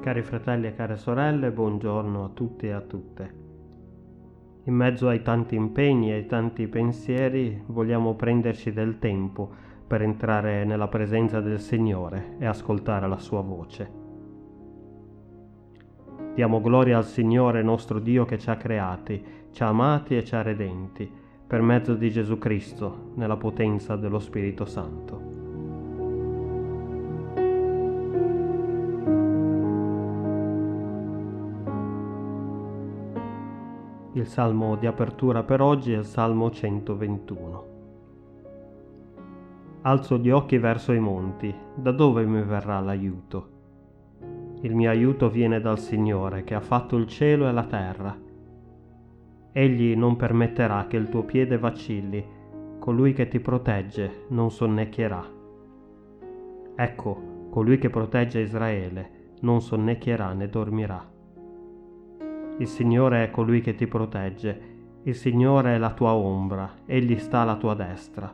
Cari fratelli e care sorelle, buongiorno a tutti e a tutte. In mezzo ai tanti impegni e ai tanti pensieri vogliamo prenderci del tempo per entrare nella presenza del Signore e ascoltare la sua voce. Diamo gloria al Signore nostro Dio che ci ha creati, ci ha amati e ci ha redenti, per mezzo di Gesù Cristo, nella potenza dello Spirito Santo. Il salmo di apertura per oggi è il Salmo 121. Alzo gli occhi verso i monti, da dove mi verrà l'aiuto? Il mio aiuto viene dal Signore che ha fatto il cielo e la terra. Egli non permetterà che il tuo piede vacilli, colui che ti protegge non sonnecchierà. Ecco, colui che protegge Israele non sonnecchierà né dormirà. Il Signore è colui che ti protegge, il Signore è la tua ombra, egli sta alla tua destra.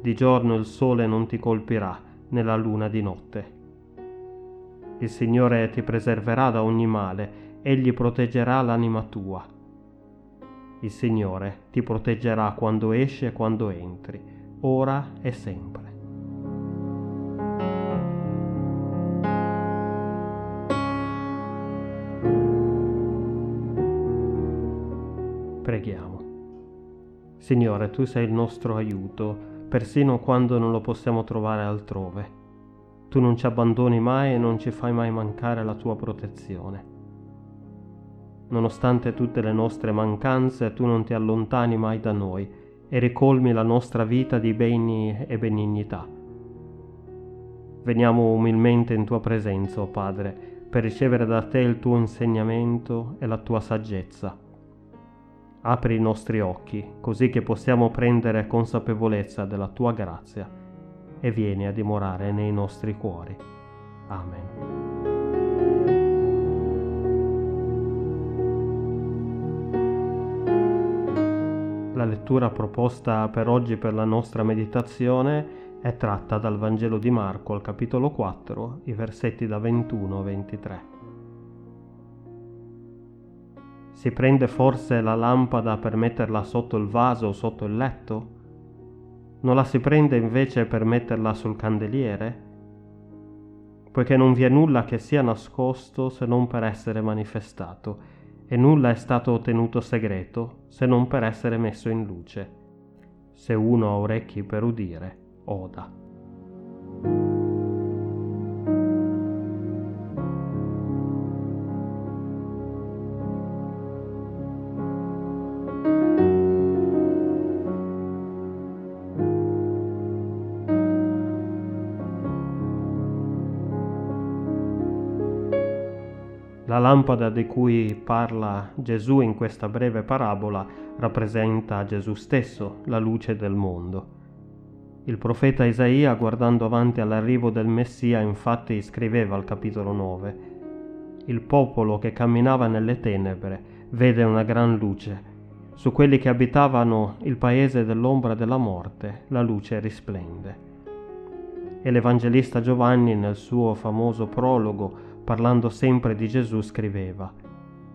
Di giorno il sole non ti colpirà, né la luna di notte. Il Signore ti preserverà da ogni male, egli proteggerà l'anima tua. Il Signore ti proteggerà quando esci e quando entri, ora e sempre. Preghiamo. Signore, tu sei il nostro aiuto, persino quando non lo possiamo trovare altrove. Tu non ci abbandoni mai e non ci fai mai mancare la tua protezione. Nonostante tutte le nostre mancanze, tu non ti allontani mai da noi e ricolmi la nostra vita di beni e benignità. Veniamo umilmente in tua presenza, o oh Padre, per ricevere da te il tuo insegnamento e la tua saggezza Apri i nostri occhi, così che possiamo prendere consapevolezza della tua grazia e vieni a dimorare nei nostri cuori. Amen. La lettura proposta per oggi per la nostra meditazione è tratta dal Vangelo di Marco al capitolo 4, i versetti da 21 a 23. Si prende forse la lampada per metterla sotto il vaso o sotto il letto? Non la si prende invece per metterla sul candeliere? Poiché non vi è nulla che sia nascosto se non per essere manifestato, e nulla è stato tenuto segreto se non per essere messo in luce. Se uno ha orecchi per udire, oda. La lampada di cui parla Gesù in questa breve parabola rappresenta Gesù stesso, la luce del mondo. Il profeta Isaia, guardando avanti all'arrivo del Messia, infatti scriveva al capitolo 9, Il popolo che camminava nelle tenebre vede una gran luce. Su quelli che abitavano il paese dell'ombra della morte, la luce risplende. E l'Evangelista Giovanni nel suo famoso prologo parlando sempre di Gesù, scriveva,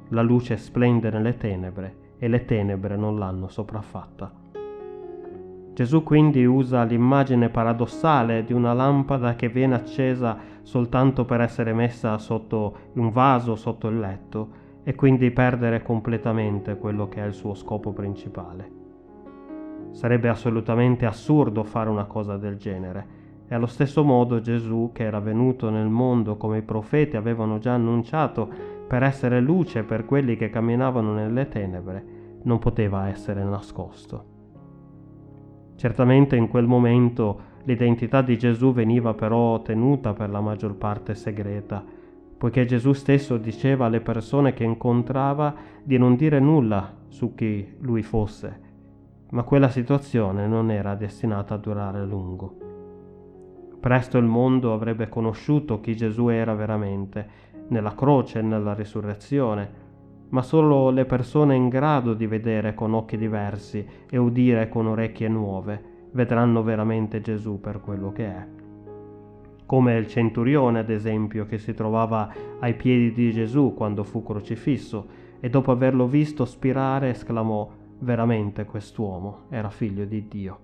La luce splende nelle tenebre e le tenebre non l'hanno sopraffatta. Gesù quindi usa l'immagine paradossale di una lampada che viene accesa soltanto per essere messa sotto un vaso, sotto il letto, e quindi perdere completamente quello che è il suo scopo principale. Sarebbe assolutamente assurdo fare una cosa del genere, e allo stesso modo Gesù, che era venuto nel mondo come i profeti avevano già annunciato per essere luce per quelli che camminavano nelle tenebre, non poteva essere nascosto. Certamente in quel momento l'identità di Gesù veniva però tenuta per la maggior parte segreta, poiché Gesù stesso diceva alle persone che incontrava di non dire nulla su chi lui fosse, ma quella situazione non era destinata a durare a lungo. Presto il mondo avrebbe conosciuto chi Gesù era veramente, nella croce e nella risurrezione, ma solo le persone in grado di vedere con occhi diversi e udire con orecchie nuove vedranno veramente Gesù per quello che è. come il centurione ad esempio che si trovava ai piedi di Gesù quando fu crocifisso e dopo averlo visto spirare esclamò veramente quest'uomo era figlio di Dio.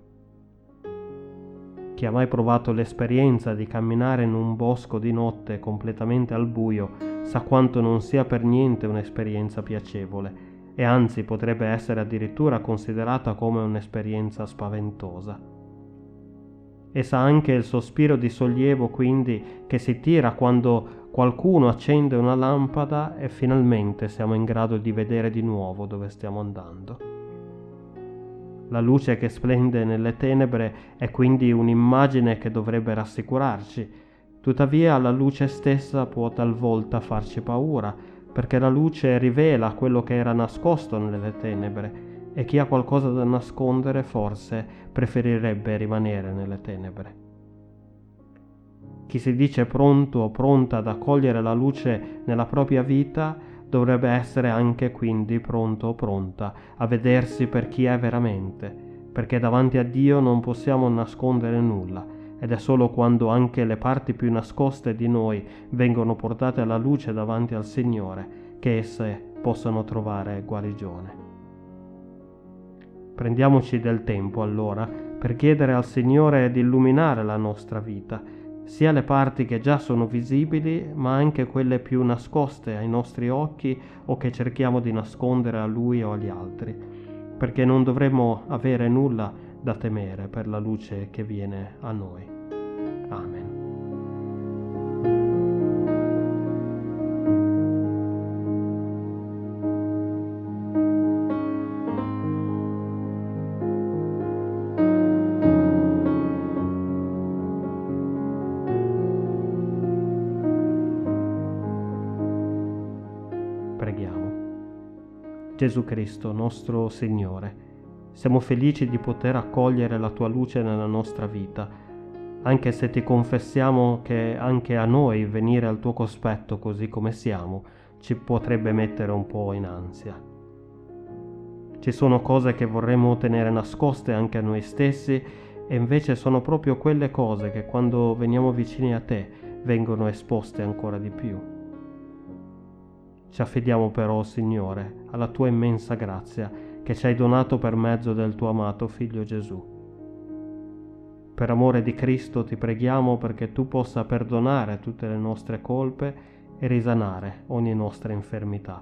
Chi ha mai provato l'esperienza di camminare in un bosco di notte completamente al buio sa quanto non sia per niente un'esperienza piacevole e anzi potrebbe essere addirittura considerata come un'esperienza spaventosa. E sa anche il sospiro di sollievo quindi che si tira quando qualcuno accende una lampada e finalmente siamo in grado di vedere di nuovo dove stiamo andando. La luce che splende nelle tenebre è quindi un'immagine che dovrebbe rassicurarci, tuttavia la luce stessa può talvolta farci paura, perché la luce rivela quello che era nascosto nelle tenebre e chi ha qualcosa da nascondere forse preferirebbe rimanere nelle tenebre. Chi si dice pronto o pronta ad accogliere la luce nella propria vita dovrebbe essere anche quindi pronto o pronta a vedersi per chi è veramente, perché davanti a Dio non possiamo nascondere nulla ed è solo quando anche le parti più nascoste di noi vengono portate alla luce davanti al Signore che esse possano trovare guarigione. Prendiamoci del tempo allora per chiedere al Signore di illuminare la nostra vita sia le parti che già sono visibili, ma anche quelle più nascoste ai nostri occhi o che cerchiamo di nascondere a Lui o agli altri, perché non dovremmo avere nulla da temere per la luce che viene a noi. Amen. Gesù Cristo, nostro Signore. Siamo felici di poter accogliere la tua luce nella nostra vita, anche se ti confessiamo che anche a noi venire al tuo cospetto così come siamo ci potrebbe mettere un po' in ansia. Ci sono cose che vorremmo tenere nascoste anche a noi stessi e invece sono proprio quelle cose che quando veniamo vicini a te vengono esposte ancora di più. Ci affidiamo però, Signore, alla tua immensa grazia che ci hai donato per mezzo del tuo amato Figlio Gesù. Per amore di Cristo ti preghiamo perché tu possa perdonare tutte le nostre colpe e risanare ogni nostra infermità.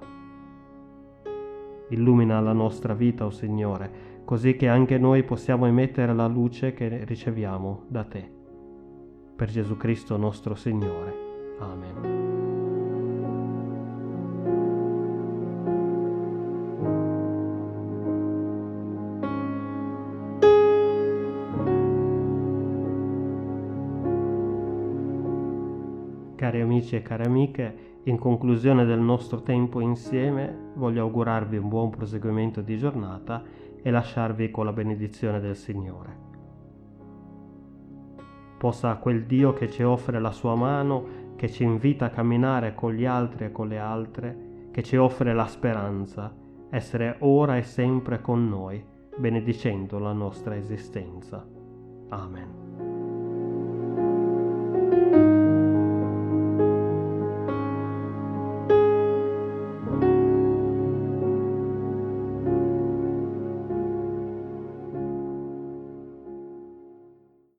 Illumina la nostra vita, o oh Signore, così che anche noi possiamo emettere la luce che riceviamo da te. Per Gesù Cristo nostro Signore. Amen. Amici e care amiche, in conclusione del nostro tempo insieme voglio augurarvi un buon proseguimento di giornata e lasciarvi con la benedizione del Signore. Possa quel Dio che ci offre la sua mano, che ci invita a camminare con gli altri e con le altre, che ci offre la speranza, essere ora e sempre con noi, benedicendo la nostra esistenza. Amen.